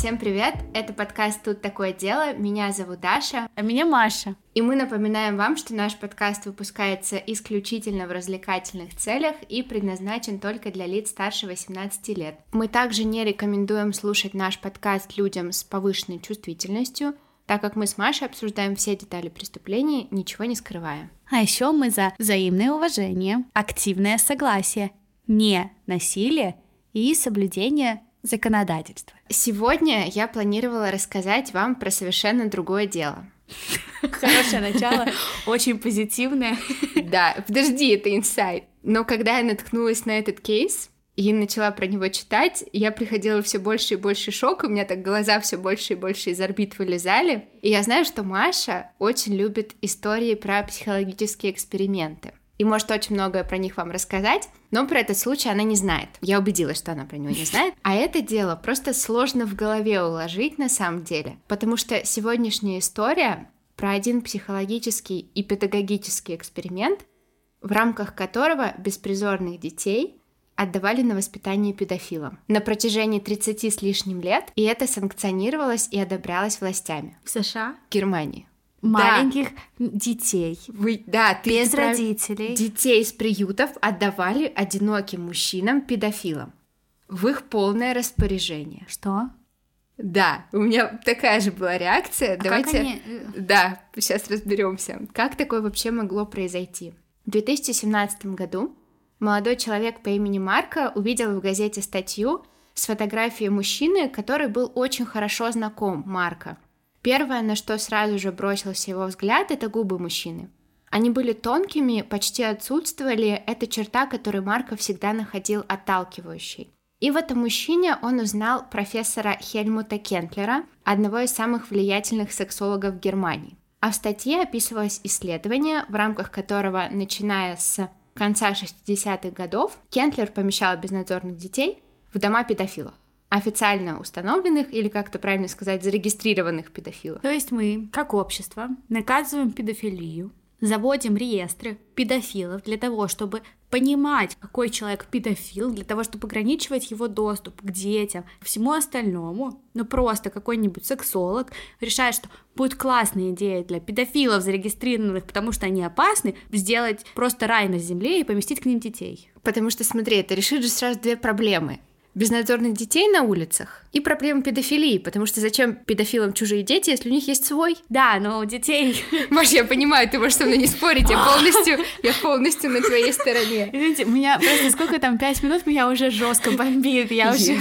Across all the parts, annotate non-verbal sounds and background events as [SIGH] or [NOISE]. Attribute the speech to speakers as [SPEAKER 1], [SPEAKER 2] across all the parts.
[SPEAKER 1] Всем привет! Это подкаст «Тут такое дело». Меня зовут Даша.
[SPEAKER 2] А меня Маша.
[SPEAKER 1] И мы напоминаем вам, что наш подкаст выпускается исключительно в развлекательных целях и предназначен только для лиц старше 18 лет. Мы также не рекомендуем слушать наш подкаст людям с повышенной чувствительностью, так как мы с Машей обсуждаем все детали преступления, ничего не скрывая.
[SPEAKER 2] А еще мы за взаимное уважение, активное согласие, не насилие и соблюдение законодательства.
[SPEAKER 1] Сегодня я планировала рассказать вам про совершенно другое дело.
[SPEAKER 2] Хорошее [LAUGHS] начало, очень позитивное.
[SPEAKER 1] Да, подожди, это инсайт. Но когда я наткнулась на этот кейс, и начала про него читать, я приходила все больше и больше шок, у меня так глаза все больше и больше из орбит вылезали. И я знаю, что Маша очень любит истории про психологические эксперименты и может очень многое про них вам рассказать, но про этот случай она не знает. Я убедилась, что она про него не знает. А это дело просто сложно в голове уложить на самом деле, потому что сегодняшняя история про один психологический и педагогический эксперимент, в рамках которого беспризорных детей отдавали на воспитание педофилам на протяжении 30 с лишним лет, и это санкционировалось и одобрялось властями.
[SPEAKER 2] В США?
[SPEAKER 1] В Германии
[SPEAKER 2] маленьких да. детей.
[SPEAKER 1] Вы, да,
[SPEAKER 2] ты без прав... родителей.
[SPEAKER 1] Детей из приютов отдавали одиноким мужчинам, педофилам, в их полное распоряжение.
[SPEAKER 2] Что?
[SPEAKER 1] Да, у меня такая же была реакция. А Давайте, они... Э, да, сейчас разберемся, как такое вообще могло произойти. В 2017 году молодой человек по имени Марка увидел в газете статью с фотографией мужчины, который был очень хорошо знаком Марка. Первое, на что сразу же бросился его взгляд, это губы мужчины. Они были тонкими, почти отсутствовали, это черта, которую Марко всегда находил отталкивающей. И в этом мужчине он узнал профессора Хельмута Кентлера, одного из самых влиятельных сексологов Германии. А в статье описывалось исследование, в рамках которого, начиная с конца 60-х годов, Кентлер помещал безнадзорных детей в дома педофилов официально установленных или, как-то правильно сказать, зарегистрированных педофилов.
[SPEAKER 2] То есть мы, как общество, наказываем педофилию, заводим реестры педофилов для того, чтобы понимать, какой человек педофил, для того, чтобы ограничивать его доступ к детям, к всему остальному. Но просто какой-нибудь сексолог решает, что будет классная идея для педофилов зарегистрированных, потому что они опасны, сделать просто рай на земле и поместить к ним детей.
[SPEAKER 1] Потому что, смотри, это решит же сразу две проблемы безнадзорных детей на улицах и проблема педофилии, потому что зачем педофилам чужие дети, если у них есть свой?
[SPEAKER 2] Да, но у детей... [LAUGHS]
[SPEAKER 1] Маш, я понимаю, ты можешь со мной не спорить, я полностью, я полностью на твоей стороне.
[SPEAKER 2] Извините, у меня просто сколько там, пять минут, меня уже жестко бомбит, я уже...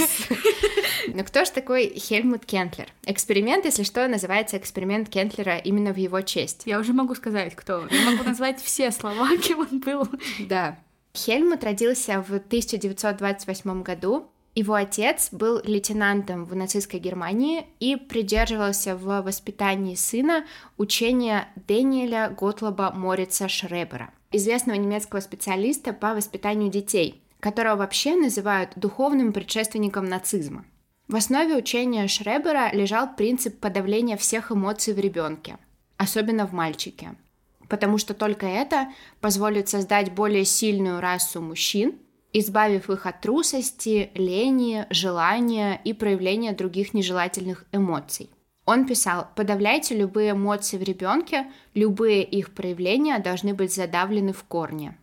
[SPEAKER 2] [LAUGHS]
[SPEAKER 1] Но кто же такой Хельмут Кентлер? Эксперимент, если что, называется эксперимент Кентлера именно в его честь.
[SPEAKER 2] Я уже могу сказать, кто. Я могу назвать все слова, [LAUGHS] кем он был.
[SPEAKER 1] Да. Хельмут родился в 1928 году его отец был лейтенантом в нацистской Германии и придерживался в воспитании сына учения Дэниеля Готлоба Морица Шребера, известного немецкого специалиста по воспитанию детей, которого вообще называют духовным предшественником нацизма. В основе учения Шребера лежал принцип подавления всех эмоций в ребенке, особенно в мальчике, потому что только это позволит создать более сильную расу мужчин, избавив их от трусости, лени, желания и проявления других нежелательных эмоций. Он писал, подавляйте любые эмоции в ребенке, любые их проявления должны быть задавлены в корне.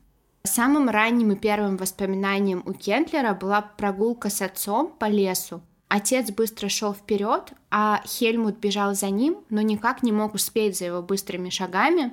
[SPEAKER 1] Самым ранним и первым воспоминанием у Кентлера была прогулка с отцом по лесу. Отец быстро шел вперед, а Хельмут бежал за ним, но никак не мог успеть за его быстрыми шагами,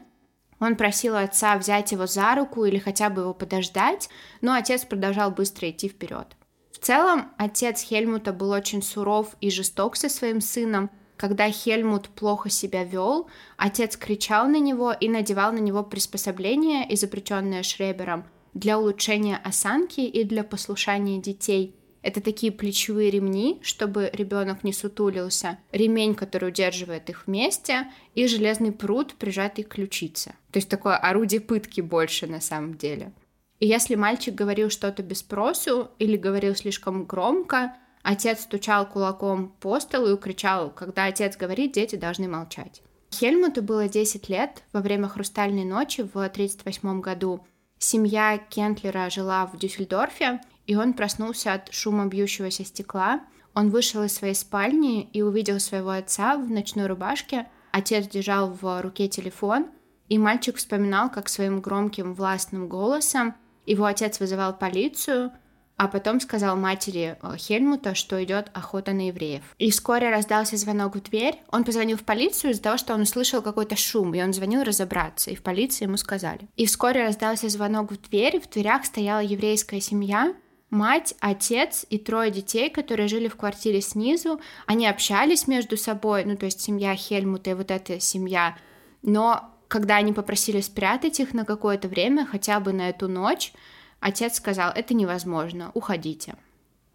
[SPEAKER 1] он просил отца взять его за руку или хотя бы его подождать, но отец продолжал быстро идти вперед. В целом, отец Хельмута был очень суров и жесток со своим сыном. Когда Хельмут плохо себя вел, отец кричал на него и надевал на него приспособления, изобретенные Шребером, для улучшения осанки и для послушания детей – это такие плечевые ремни, чтобы ребенок не сутулился, ремень, который удерживает их вместе, и железный пруд, прижатый к ключице. То есть такое орудие пытки больше на самом деле. И если мальчик говорил что-то без спросу или говорил слишком громко, отец стучал кулаком по столу и кричал, когда отец говорит, дети должны молчать. Хельмуту было 10 лет во время «Хрустальной ночи» в 1938 году. Семья Кентлера жила в Дюссельдорфе, и он проснулся от шума бьющегося стекла. он вышел из своей спальни и увидел своего отца в ночной рубашке. Отец держал в руке телефон, и мальчик вспоминал, как своим громким властным голосом его отец вызывал полицию, а потом сказал матери э, Хельмута, что идет охота на евреев. И вскоре раздался звонок в дверь. Он позвонил в полицию из-за того, что он услышал какой-то шум, и он звонил разобраться, и в полиции ему сказали. И вскоре раздался звонок в дверь, в дверях стояла еврейская семья, мать, отец и трое детей, которые жили в квартире снизу. Они общались между собой, ну то есть семья Хельмута и вот эта семья, но когда они попросили спрятать их на какое-то время, хотя бы на эту ночь, отец сказал, это невозможно, уходите.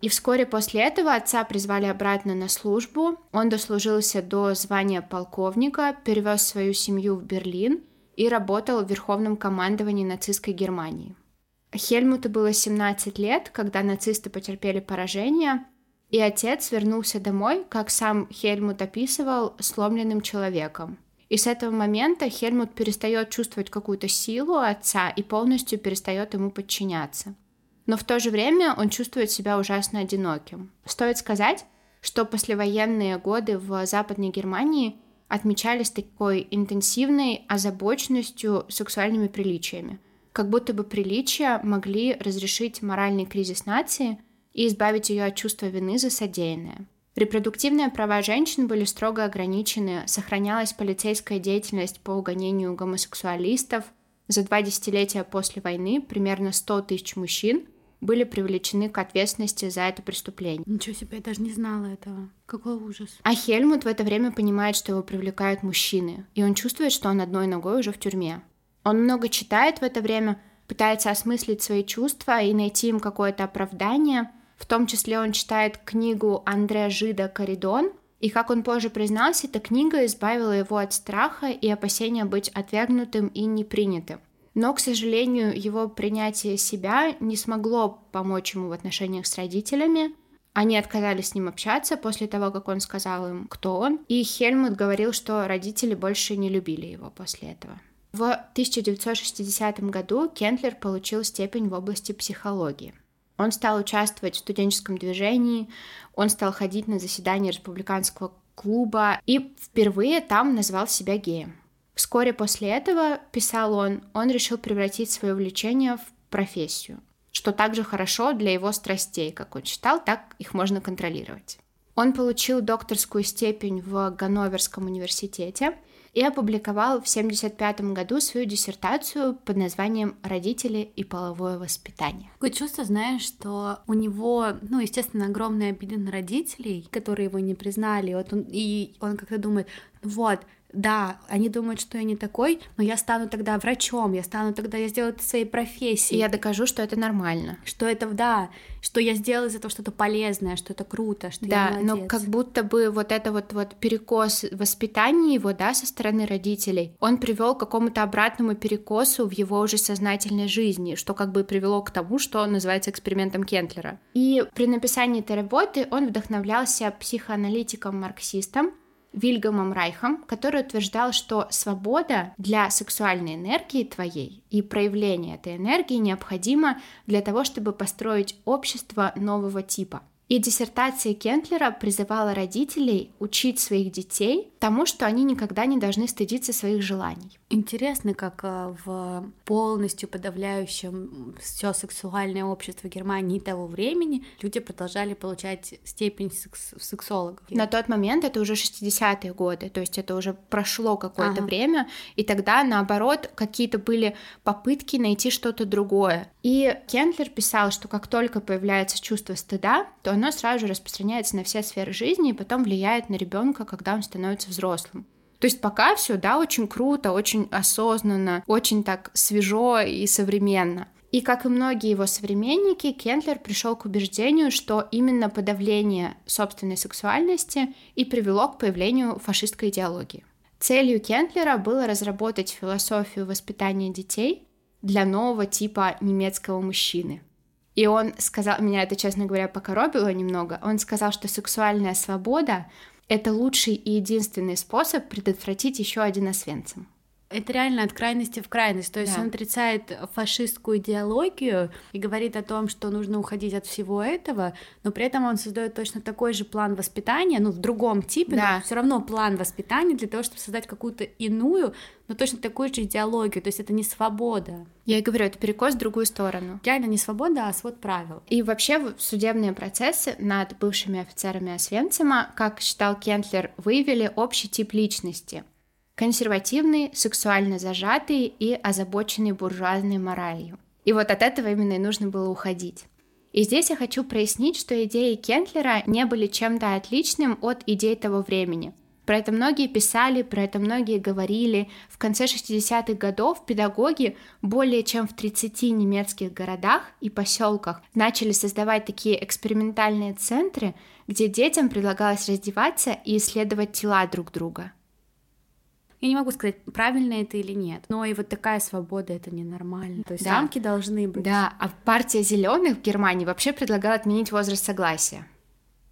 [SPEAKER 1] И вскоре после этого отца призвали обратно на службу. Он дослужился до звания полковника, перевез свою семью в Берлин и работал в Верховном командовании нацистской Германии. Хельмуту было 17 лет, когда нацисты потерпели поражение, и отец вернулся домой, как сам Хельмут описывал, сломленным человеком. И с этого момента Хельмут перестает чувствовать какую-то силу отца и полностью перестает ему подчиняться. Но в то же время он чувствует себя ужасно одиноким. Стоит сказать, что послевоенные годы в Западной Германии отмечались такой интенсивной озабоченностью сексуальными приличиями. Как будто бы приличия могли разрешить моральный кризис нации и избавить ее от чувства вины за содеянное. Репродуктивные права женщин были строго ограничены, сохранялась полицейская деятельность по угонению гомосексуалистов. За два десятилетия после войны примерно 100 тысяч мужчин были привлечены к ответственности за это преступление.
[SPEAKER 2] Ничего себе, я даже не знала этого. Какой ужас.
[SPEAKER 1] А Хельмут в это время понимает, что его привлекают мужчины, и он чувствует, что он одной ногой уже в тюрьме. Он много читает в это время, пытается осмыслить свои чувства и найти им какое-то оправдание – в том числе он читает книгу Андреа Жида «Коридон», и, как он позже признался, эта книга избавила его от страха и опасения быть отвергнутым и непринятым. Но, к сожалению, его принятие себя не смогло помочь ему в отношениях с родителями. Они отказались с ним общаться после того, как он сказал им, кто он. И Хельмут говорил, что родители больше не любили его после этого. В 1960 году Кентлер получил степень в области психологии. Он стал участвовать в студенческом движении, он стал ходить на заседания республиканского клуба и впервые там назвал себя геем. Вскоре после этого, писал он, он решил превратить свое увлечение в профессию, что также хорошо для его страстей, как он считал, так их можно контролировать. Он получил докторскую степень в Ганноверском университете и опубликовал в 1975 году свою диссертацию под названием «Родители и половое воспитание».
[SPEAKER 2] Такое чувство, знаешь, что у него, ну, естественно, огромная обида на родителей, которые его не признали, вот он, и он как-то думает, вот, да, они думают, что я не такой, но я стану тогда врачом, я стану тогда, я сделаю это своей профессией.
[SPEAKER 1] И я докажу, что это нормально.
[SPEAKER 2] Что это, да, что я сделаю из этого что-то полезное, что это круто, что
[SPEAKER 1] да,
[SPEAKER 2] я
[SPEAKER 1] молодец. но как будто бы вот это вот, вот перекос воспитания его, да, со стороны родителей, он привел к какому-то обратному перекосу в его уже сознательной жизни, что как бы привело к тому, что называется экспериментом Кентлера. И при написании этой работы он вдохновлялся психоаналитиком-марксистом, Вильгамом Райхом, который утверждал, что свобода для сексуальной энергии твоей и проявление этой энергии необходимо для того, чтобы построить общество нового типа. И диссертация Кентлера призывала родителей учить своих детей тому, что они никогда не должны стыдиться своих желаний.
[SPEAKER 2] Интересно, как э, в полностью подавляющем все сексуальное общество Германии того времени люди продолжали получать степень секс сексологов.
[SPEAKER 1] На тот момент это уже 60-е годы, то есть это уже прошло какое-то ага. время, и тогда, наоборот, какие-то были попытки найти что-то другое. И Кентлер писал, что как только появляется чувство стыда, то оно сразу же распространяется на все сферы жизни и потом влияет на ребенка, когда он становится взрослым. То есть пока все, да, очень круто, очень осознанно, очень так свежо и современно. И как и многие его современники, Кентлер пришел к убеждению, что именно подавление собственной сексуальности и привело к появлению фашистской идеологии. Целью Кентлера было разработать философию воспитания детей для нового типа немецкого мужчины. И он сказал, меня это, честно говоря, покоробило немного, он сказал, что сексуальная свобода — это лучший и единственный способ предотвратить еще один Освенцим.
[SPEAKER 2] Это реально от крайности в крайность. То есть
[SPEAKER 1] Да.
[SPEAKER 2] он отрицает фашистскую идеологию и говорит о том, что нужно уходить от всего этого, но при этом он создает точно такой же план воспитания, ну, в другом типе,
[SPEAKER 1] Да.
[SPEAKER 2] но все равно план воспитания для того, чтобы создать какую-то иную, но точно такую же идеологию. То есть это не свобода.
[SPEAKER 1] Я и говорю, это перекос в другую сторону.
[SPEAKER 2] Реально не свобода, а свод правил.
[SPEAKER 1] И вообще судебные процессы над бывшими офицерами Освенцима, как считал Кентлер, выявили общий тип личности. Консервативный, сексуально зажатый и озабоченный буржуазной моралью. И вот от этого именно и нужно было уходить. И здесь я хочу прояснить, что идеи Кентлера не были чем-то отличным от идей того времени. Про это многие писали, про это многие говорили. В конце 60-х годов педагоги более чем в 30 немецких городах и поселках начали создавать такие экспериментальные центры, где детям предлагалось раздеваться и исследовать тела друг друга.
[SPEAKER 2] Я не могу сказать, правильно это или нет, но и вот такая свобода это ненормально. То есть
[SPEAKER 1] Да.
[SPEAKER 2] рамки должны быть.
[SPEAKER 1] Да, а партия зеленых в Германии вообще предлагала отменить возраст согласия.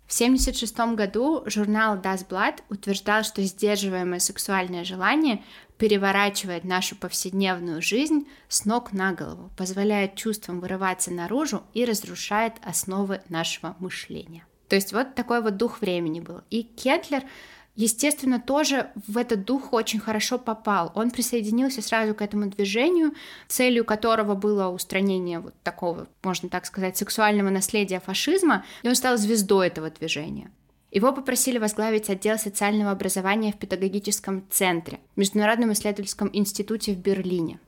[SPEAKER 1] В 1976 году журнал Das Blatt утверждал, что сдерживаемое сексуальное желание переворачивает нашу повседневную жизнь с ног на голову, позволяет чувствам вырываться наружу и разрушает основы нашего мышления. То есть вот такой вот дух времени был. И Кетлер, естественно, тоже в этот дух очень хорошо попал. Он присоединился сразу к этому движению, целью которого было устранение вот такого, можно так сказать, сексуального наследия фашизма, и он стал звездой этого движения. Его попросили возглавить отдел социального образования в педагогическом центре, Международном исследовательском институте в Берлине.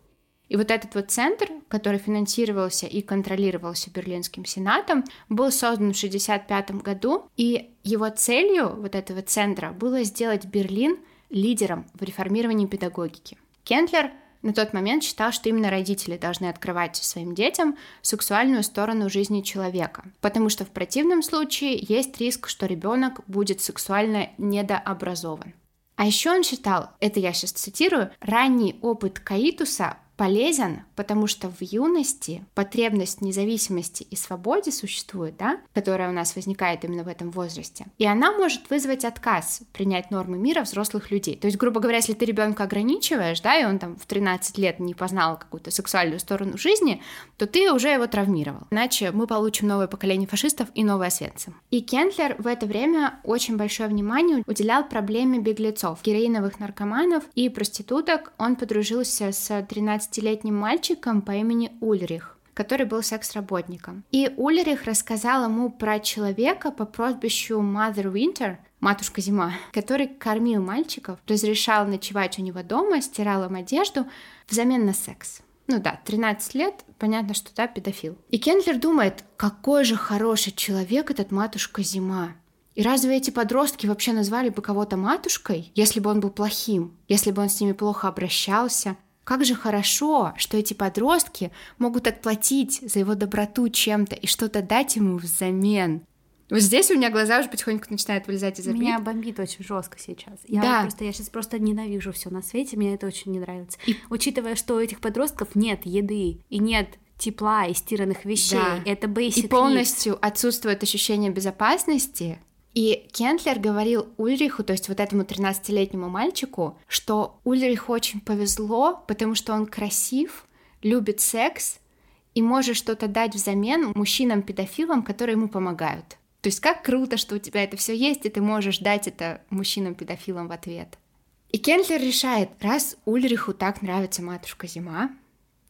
[SPEAKER 1] И вот этот вот центр, который финансировался и контролировался Берлинским сенатом, был создан в 1965 году, и его целью вот этого центра было сделать Берлин лидером в реформировании педагогики. Кентлер на тот момент считал, что именно родители должны открывать своим детям сексуальную сторону жизни человека, потому что в противном случае есть риск, что ребенок будет сексуально недообразован. А еще он считал, это я сейчас цитирую, ранний опыт каитуса полезен, потому что в юности потребность независимости и свободе существует, да, которая у нас возникает именно в этом возрасте. И она может вызвать отказ принять нормы мира взрослых людей. То есть, грубо говоря, если ты ребенка ограничиваешь, да, и он там в 13 лет не познал какую-то сексуальную сторону жизни, то ты уже его травмировал. Иначе мы получим новое поколение фашистов и новый Освенцим. И Кентлер в это время очень большое внимание уделял проблеме беглецов, героиновых наркоманов и проституток. Он подружился с 13-летним мальчиком по имени Ульрих который был секс-работником. И Ульрих рассказал ему про человека по прозвищу Mother Winter, матушка зима, который кормил мальчиков, разрешал ночевать у него дома, стирал им одежду взамен на секс. Ну да, 13 лет, понятно, что да, педофил. И Кендлер думает, какой же хороший человек этот матушка зима. И разве эти подростки вообще назвали бы кого-то матушкой, если бы он был плохим, если бы он с ними плохо обращался? Как же хорошо, что эти подростки могут отплатить за его доброту чем-то и что-то дать ему взамен. Вот здесь у меня глаза уже потихоньку начинают вылезать из орбит.
[SPEAKER 2] Меня бомбит очень жестко сейчас. Я
[SPEAKER 1] Да.
[SPEAKER 2] просто, я сейчас просто ненавижу все на свете, мне это очень не нравится. Учитывая, что у этих подростков нет еды и нет тепла и стиранных вещей,
[SPEAKER 1] Да.
[SPEAKER 2] это basic
[SPEAKER 1] И полностью отсутствует ощущение безопасности. И Кентлер говорил Ульриху, то есть вот этому 13-летнему мальчику, что Ульриху очень повезло, потому что он красив, любит секс и может что-то дать взамен мужчинам-педофилам, которые ему помогают. То есть как круто, что у тебя это все есть, и ты можешь дать это мужчинам-педофилам в ответ. И Кентлер решает, раз Ульриху так нравится матушка Зима,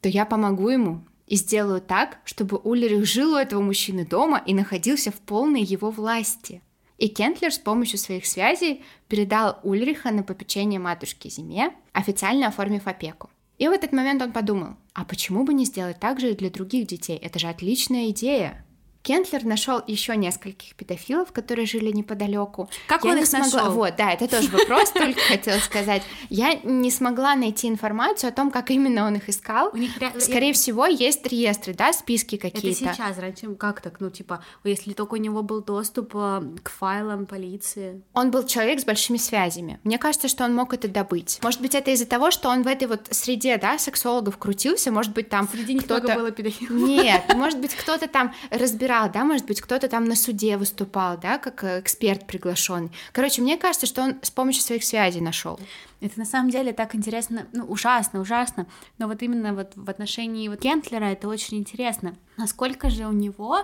[SPEAKER 1] то я помогу ему и сделаю так, чтобы Ульрих жил у этого мужчины дома и находился в полной его власти. И Кентлер с помощью своих связей передал Ульриха на попечение матушке Зиме, официально оформив опеку. И в этот момент он подумал, а почему бы не сделать так же и для других детей? Это же отличная идея. Кентлер нашел еще нескольких педофилов, которые жили неподалеку.
[SPEAKER 2] Как
[SPEAKER 1] Я
[SPEAKER 2] он
[SPEAKER 1] не
[SPEAKER 2] их
[SPEAKER 1] смогла...
[SPEAKER 2] нашел?
[SPEAKER 1] Вот, да, это тоже вопрос, только хотела сказать. Я не смогла найти информацию о том, как именно он их искал.
[SPEAKER 2] У них ре-
[SPEAKER 1] Скорее всего, есть реестры, да, списки
[SPEAKER 2] Это
[SPEAKER 1] какие-то.
[SPEAKER 2] сейчас, раньше как так, ну типа, если только у него был доступ э, к файлам полиции.
[SPEAKER 1] Он был человек с большими связями. Мне кажется, что он мог это добыть. Может быть, это из-за того, что он в этой вот среде, да, сексологов крутился, может быть, там
[SPEAKER 2] Среди них
[SPEAKER 1] кто-то...
[SPEAKER 2] было педофилов.
[SPEAKER 1] Нет, может быть, кто-то там собирал, да, может быть, кто-то там на суде выступал, да, как э, эксперт приглашенный. Короче, мне кажется, что он с помощью своих связей нашел.
[SPEAKER 2] Это на самом деле так интересно, ну, ужасно, ужасно, но вот именно вот в отношении вот Кентлера это очень интересно. Насколько же у него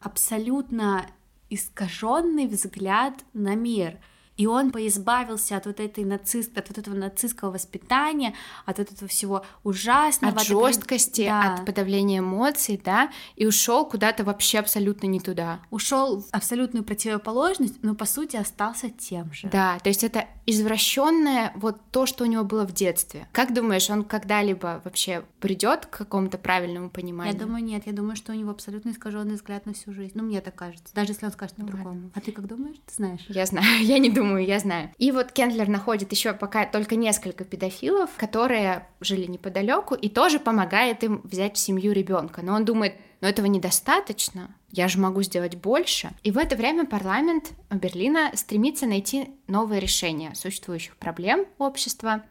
[SPEAKER 2] абсолютно искаженный взгляд на мир — и он поизбавился от вот этой нацист, от вот этого нацистского воспитания, от вот этого всего ужасного.
[SPEAKER 1] От жесткости, да. от подавления эмоций, да, и ушел куда-то вообще абсолютно не туда.
[SPEAKER 2] Ушел в абсолютную противоположность, но по сути остался тем же.
[SPEAKER 1] Да, то есть это извращенное вот то, что у него было в детстве. Как думаешь, он когда-либо вообще придет к какому-то правильному пониманию?
[SPEAKER 2] Я думаю, нет. Я думаю, что у него абсолютно искаженный взгляд на всю жизнь. Ну, мне так кажется. Даже если он скажет ну, по-другому. А ты как думаешь? Ты знаешь?
[SPEAKER 1] Я знаю. [LAUGHS] Я не думаю думаю, я знаю. И вот Кендлер находит еще пока только несколько педофилов, которые жили неподалеку, и тоже помогает им взять в семью ребенка. Но он думает, но этого недостаточно, я же могу сделать больше. И в это время парламент Берлина стремится найти новое решение существующих проблем общества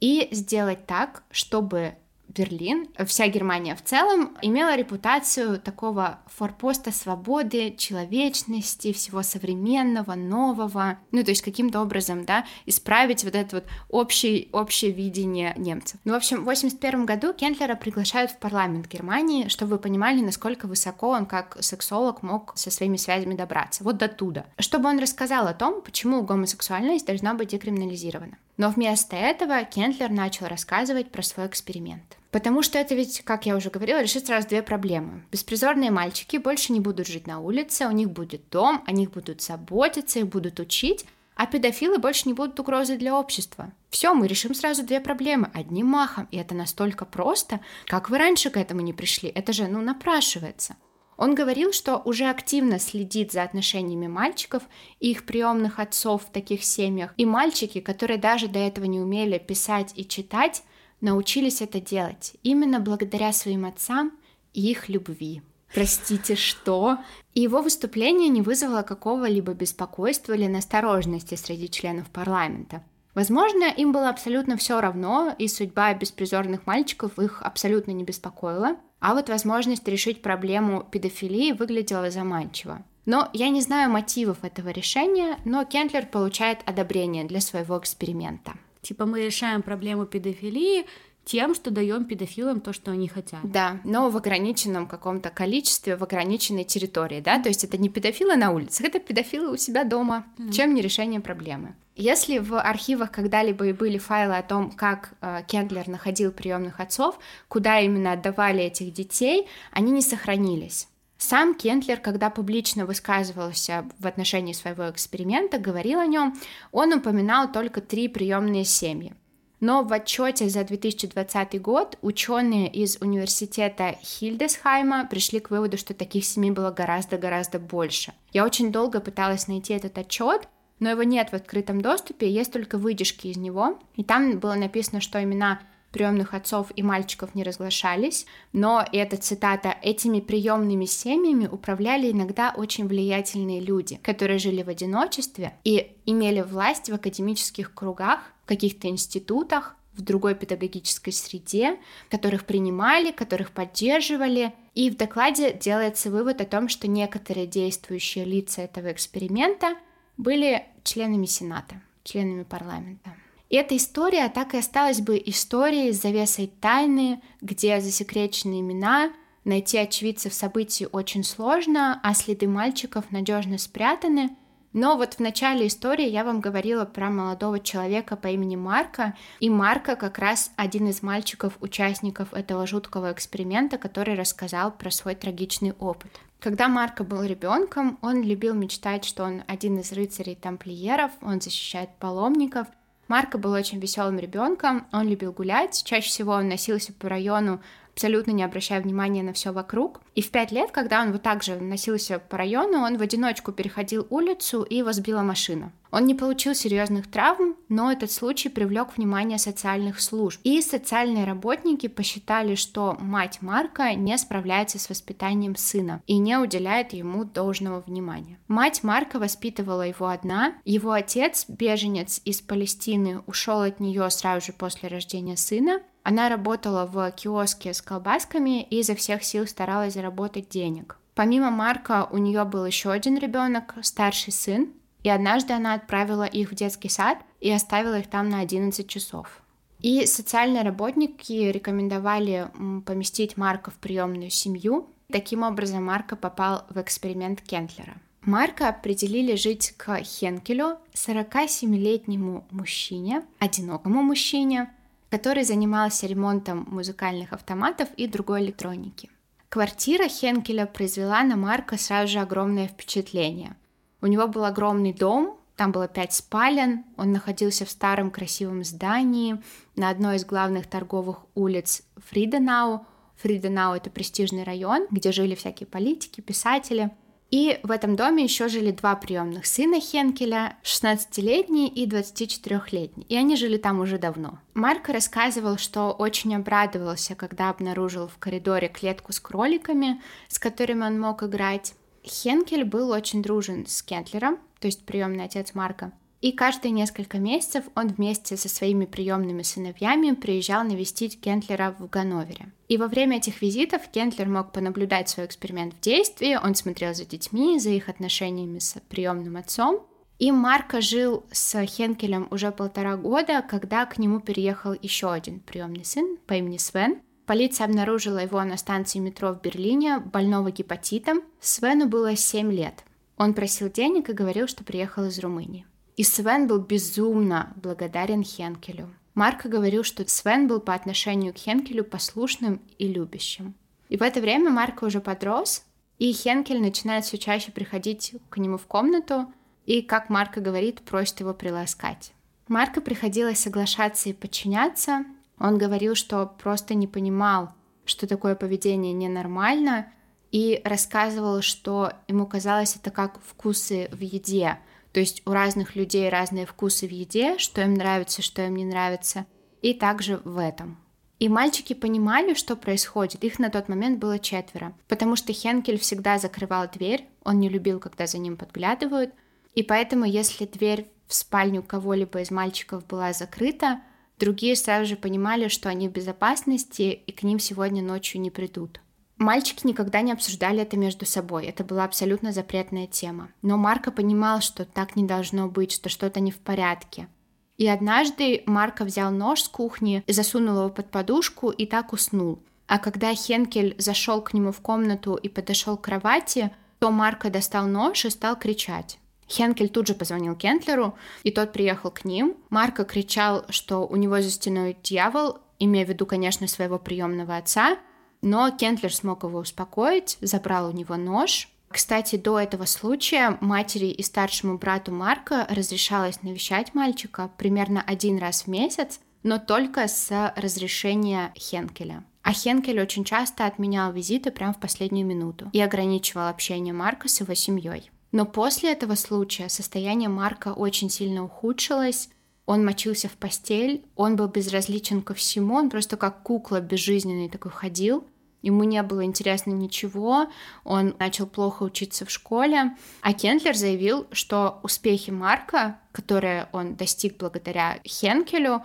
[SPEAKER 1] и сделать так, чтобы Берлин, вся Германия в целом, имела репутацию такого форпоста свободы, человечности, всего современного, нового. Ну, то есть каким-то образом, да, исправить вот это вот общее, общее видение немцев. Ну, в общем, в 81 году Кентлера приглашают в парламент Германии, чтобы вы понимали, насколько высоко он как сексолог мог со своими связями добраться. Вот до туда. Чтобы он рассказал о том, почему гомосексуальность должна быть декриминализирована. Но вместо этого Кентлер начал рассказывать про свой эксперимент. Потому что это ведь, как я уже говорила, решит сразу две проблемы. Беспризорные мальчики больше не будут жить на улице, у них будет дом, о них будут заботиться, их будут учить, а педофилы больше не будут угрозой для общества. Все, мы решим сразу две проблемы одним махом, и это настолько просто, как вы раньше к этому не пришли, это же, ну, напрашивается. Он говорил, что уже активно следит за отношениями мальчиков и их приемных отцов в таких семьях, и мальчики, которые даже до этого не умели писать и читать, научились это делать именно благодаря своим отцам и их любви. Простите, что? И его выступление не вызвало какого-либо беспокойства или настороженности среди членов парламента. Возможно, им было абсолютно все равно, и судьба беспризорных мальчиков их абсолютно не беспокоила, а вот возможность решить проблему педофилии выглядела заманчиво. Но я не знаю мотивов этого решения, но Кентлер получает одобрение для своего эксперимента.
[SPEAKER 2] Типа мы решаем проблему педофилии тем, что даем педофилам то, что они хотят.
[SPEAKER 1] Да, но в ограниченном каком-то количестве, в ограниченной территории, да, то есть это не педофилы на улицах, это педофилы у себя дома, mm-hmm. чем не решение проблемы. Если в архивах когда-либо и были файлы о том, как э, Кендлер находил приемных отцов, куда именно отдавали этих детей, они не сохранились. Сам Кентлер, когда публично высказывался в отношении своего эксперимента, говорил о нем, он упоминал только три приемные семьи. Но в отчете за 2020 год ученые из университета Хильдесхайма пришли к выводу, что таких семей было гораздо-гораздо больше. Я очень долго пыталась найти этот отчет, но его нет в открытом доступе, есть только выдержки из него. И там было написано, что имена приемных отцов и мальчиков не разглашались, но, эта цитата, этими приемными семьями управляли иногда очень влиятельные люди, которые жили в одиночестве и имели власть в академических кругах, в каких-то институтах, в другой педагогической среде, которых принимали, которых поддерживали. И в докладе делается вывод о том, что некоторые действующие лица этого эксперимента были членами Сената, членами парламента. И эта история так и осталась бы историей с завесой тайны, где засекречены имена, найти очевидцев событий очень сложно, а следы мальчиков надежно спрятаны. Но вот в начале истории я вам говорила про молодого человека по имени Марка, и Марка как раз один из мальчиков-участников этого жуткого эксперимента, который рассказал про свой трагичный опыт. Когда Марко был ребенком, он любил мечтать, что он один из рыцарей тамплиеров, он защищает паломников, Марко был очень веселым ребенком, он любил гулять, чаще всего он носился по району абсолютно не обращая внимания на все вокруг. И в пять лет, когда он вот так же носился по району, он в одиночку переходил улицу и его сбила машина. Он не получил серьезных травм, но этот случай привлек внимание социальных служб. И социальные работники посчитали, что мать Марка не справляется с воспитанием сына и не уделяет ему должного внимания. Мать Марка воспитывала его одна. Его отец, беженец из Палестины, ушел от нее сразу же после рождения сына. Она работала в киоске с колбасками и изо всех сил старалась заработать денег. Помимо Марка у нее был еще один ребенок, старший сын, и однажды она отправила их в детский сад и оставила их там на 11 часов. И социальные работники рекомендовали поместить Марка в приемную семью. Таким образом, Марка попал в эксперимент Кентлера. Марка определили жить к Хенкелю, 47-летнему мужчине, одинокому мужчине, который занимался ремонтом музыкальных автоматов и другой электроники. Квартира Хенкеля произвела на Марка сразу же огромное впечатление. У него был огромный дом, там было пять спален, он находился в старом красивом здании на одной из главных торговых улиц Фриденау. Фриденау — это престижный район, где жили всякие политики, писатели — и в этом доме еще жили два приемных сына Хенкеля, 16-летний и 24-летний. И они жили там уже давно. Марк рассказывал, что очень обрадовался, когда обнаружил в коридоре клетку с кроликами, с которыми он мог играть. Хенкель был очень дружен с Кентлером, то есть приемный отец Марка. И каждые несколько месяцев он вместе со своими приемными сыновьями приезжал навестить Кентлера в Ганновере. И во время этих визитов Кентлер мог понаблюдать свой эксперимент в действии, он смотрел за детьми, за их отношениями с приемным отцом. И Марко жил с Хенкелем уже полтора года, когда к нему переехал еще один приемный сын по имени Свен. Полиция обнаружила его на станции метро в Берлине, больного гепатитом. Свену было 7 лет. Он просил денег и говорил, что приехал из Румынии. И Свен был безумно благодарен Хенкелю. Марко говорил, что Свен был по отношению к Хенкелю послушным и любящим. И в это время Марко уже подрос, и Хенкель начинает все чаще приходить к нему в комнату и, как Марко говорит, просит его приласкать. Марко приходилось соглашаться и подчиняться. Он говорил, что просто не понимал, что такое поведение ненормально, и рассказывал, что ему казалось это как вкусы в еде, то есть у разных людей разные вкусы в еде, что им нравится, что им не нравится, и также в этом. И мальчики понимали, что происходит. Их на тот момент было четверо. Потому что Хенкель всегда закрывал дверь. Он не любил, когда за ним подглядывают. И поэтому, если дверь в спальню кого-либо из мальчиков была закрыта, другие сразу же понимали, что они в безопасности и к ним сегодня ночью не придут. Мальчики никогда не обсуждали это между собой, это была абсолютно запретная тема. Но Марко понимал, что так не должно быть, что что-то не в порядке. И однажды Марко взял нож с кухни, засунул его под подушку и так уснул. А когда Хенкель зашел к нему в комнату и подошел к кровати, то Марко достал нож и стал кричать. Хенкель тут же позвонил Кентлеру, и тот приехал к ним. Марко кричал, что у него за стеной дьявол, имея в виду, конечно, своего приемного отца, но Кентлер смог его успокоить, забрал у него нож. Кстати, до этого случая матери и старшему брату Марка разрешалось навещать мальчика примерно один раз в месяц, но только с разрешения Хенкеля. А Хенкель очень часто отменял визиты прямо в последнюю минуту и ограничивал общение Марка с его семьей. Но после этого случая состояние Марка очень сильно ухудшилось, он мочился в постель, он был безразличен ко всему, он просто как кукла безжизненный такой ходил. Ему не было интересно ничего, он начал плохо учиться в школе. А Кентлер заявил, что успехи Марка, которые он достиг благодаря Хенкелю,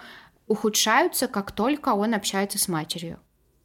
[SPEAKER 1] ухудшаются, как только он общается с матерью.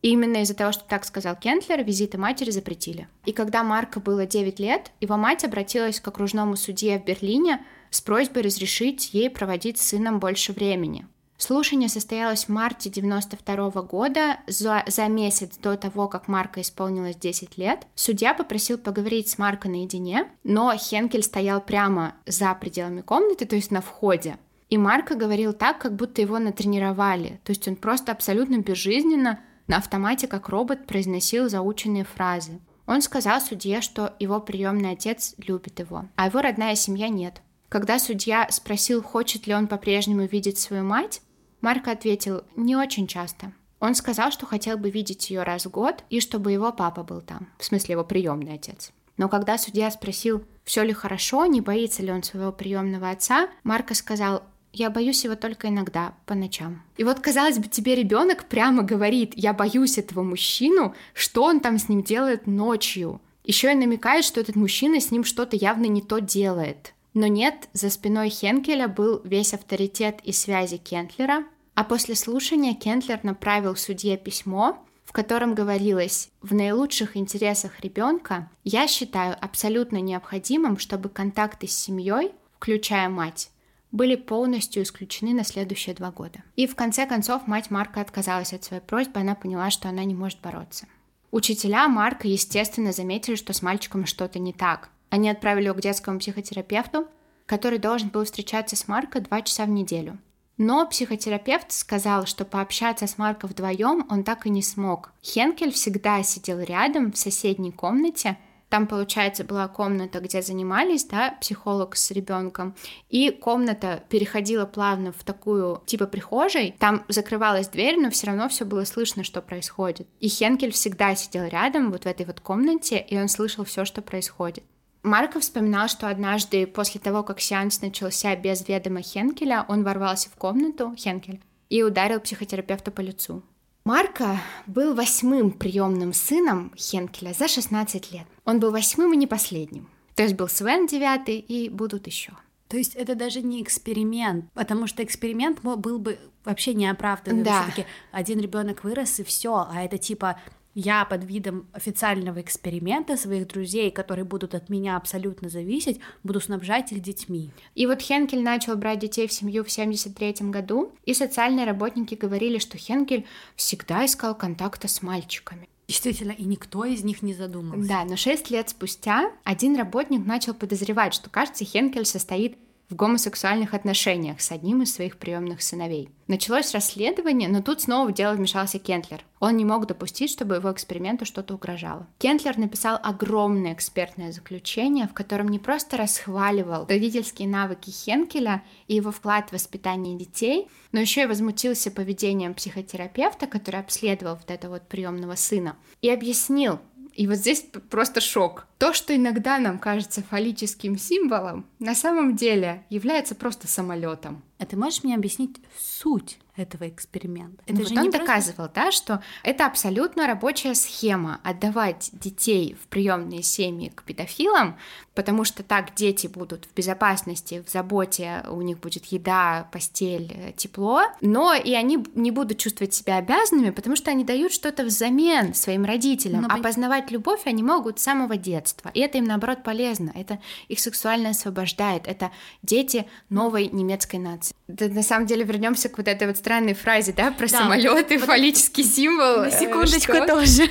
[SPEAKER 1] Именно из-за того, что так сказал Кентлер, визиты матери запретили. И когда Марка было 9 лет, его мать обратилась к окружному судье в Берлине с просьбой разрешить ей проводить с сыном больше времени. Слушание состоялось в марте 92 года, за, за месяц до того, как Марка исполнилось 10 лет. Судья попросил поговорить с Марко наедине, но Хенкель стоял прямо за пределами комнаты, то есть на входе. И Марко говорил так, как будто его натренировали, то есть он просто абсолютно безжизненно на автомате, как робот, произносил заученные фразы. Он сказал судье, что его приемный отец любит его, а его родная семья нет. Когда судья спросил, хочет ли он по-прежнему видеть свою мать, Марк ответил «не очень часто». Он сказал, что хотел бы видеть ее раз в год и чтобы его папа был там, в смысле его приемный отец. Но когда судья спросил, все ли хорошо, не боится ли он своего приемного отца, Марко сказал, я боюсь его только иногда, по ночам. И вот, казалось бы, тебе ребенок прямо говорит, я боюсь этого мужчину, что он там с ним делает ночью. Еще и намекает, что этот мужчина с ним что-то явно не то делает. Но нет, за спиной Хенкеля был весь авторитет и связи Кентлера, а после слушания Кентлер направил судье письмо, в котором говорилось «В наилучших интересах ребенка я считаю абсолютно необходимым, чтобы контакты с семьей, включая мать, были полностью исключены на следующие два года. И в конце концов мать Марка отказалась от своей просьбы, она поняла, что она не может бороться. Учителя Марка, естественно, заметили, что с мальчиком что-то не так. Они отправили его к детскому психотерапевту, который должен был встречаться с Марко два часа в неделю. Но психотерапевт сказал, что пообщаться с Марко вдвоем он так и не смог. Хенкель всегда сидел рядом в соседней комнате. Там, получается, была комната, где занимались, да, психолог с ребенком, и комната переходила плавно в такую типа прихожей. Там закрывалась дверь, но все равно все было слышно, что происходит. И Хенкель всегда сидел рядом, вот в этой вот комнате, и он слышал все, что происходит. Марков вспоминал, что однажды после того, как сеанс начался без ведома Хенкеля, он ворвался в комнату, Хенкель, и ударил психотерапевта по лицу. Марка был восьмым приемным сыном Хенкеля за 16 лет. Он был восьмым и не последним. То есть был Свен девятый и будут еще.
[SPEAKER 2] То есть это даже не эксперимент, потому что эксперимент был бы вообще неоправданный.
[SPEAKER 1] Да.
[SPEAKER 2] Все-таки один ребенок вырос и все, а это типа я под видом официального эксперимента своих друзей, которые будут от меня абсолютно зависеть, буду снабжать их детьми.
[SPEAKER 1] И вот Хенкель начал брать детей в семью в 73 году, и социальные работники говорили, что Хенкель всегда искал контакта с мальчиками.
[SPEAKER 2] Действительно, и никто из них не задумался.
[SPEAKER 1] Да, но шесть лет спустя один работник начал подозревать, что, кажется, Хенкель состоит в гомосексуальных отношениях с одним из своих приемных сыновей. Началось расследование, но тут снова в дело вмешался Кентлер. Он не мог допустить, чтобы его эксперименту что-то угрожало. Кентлер написал огромное экспертное заключение, в котором не просто расхваливал родительские навыки Хенкеля и его вклад в воспитание детей, но еще и возмутился поведением психотерапевта, который обследовал вот этого вот приемного сына, и объяснил, и вот здесь просто шок. То, что иногда нам кажется фаллическим символом, на самом деле является просто самолетом.
[SPEAKER 2] А ты можешь мне объяснить суть этого эксперимента?
[SPEAKER 1] Это ну, же вот он просто... доказывал, да, что это абсолютно рабочая схема отдавать детей в приемные семьи к педофилам, потому что так дети будут в безопасности, в заботе, у них будет еда, постель, э, тепло, но и они не будут чувствовать себя обязанными, потому что они дают что-то взамен своим родителям, но... а познавать любовь они могут с самого детства, и это им наоборот полезно, это их сексуально освобождает, это дети новой немецкой нации. Да, на самом деле вернемся к вот этой вот странной фразе, да, про да, самолеты, вот фаллический символ.
[SPEAKER 2] На э, секундочку что? тоже.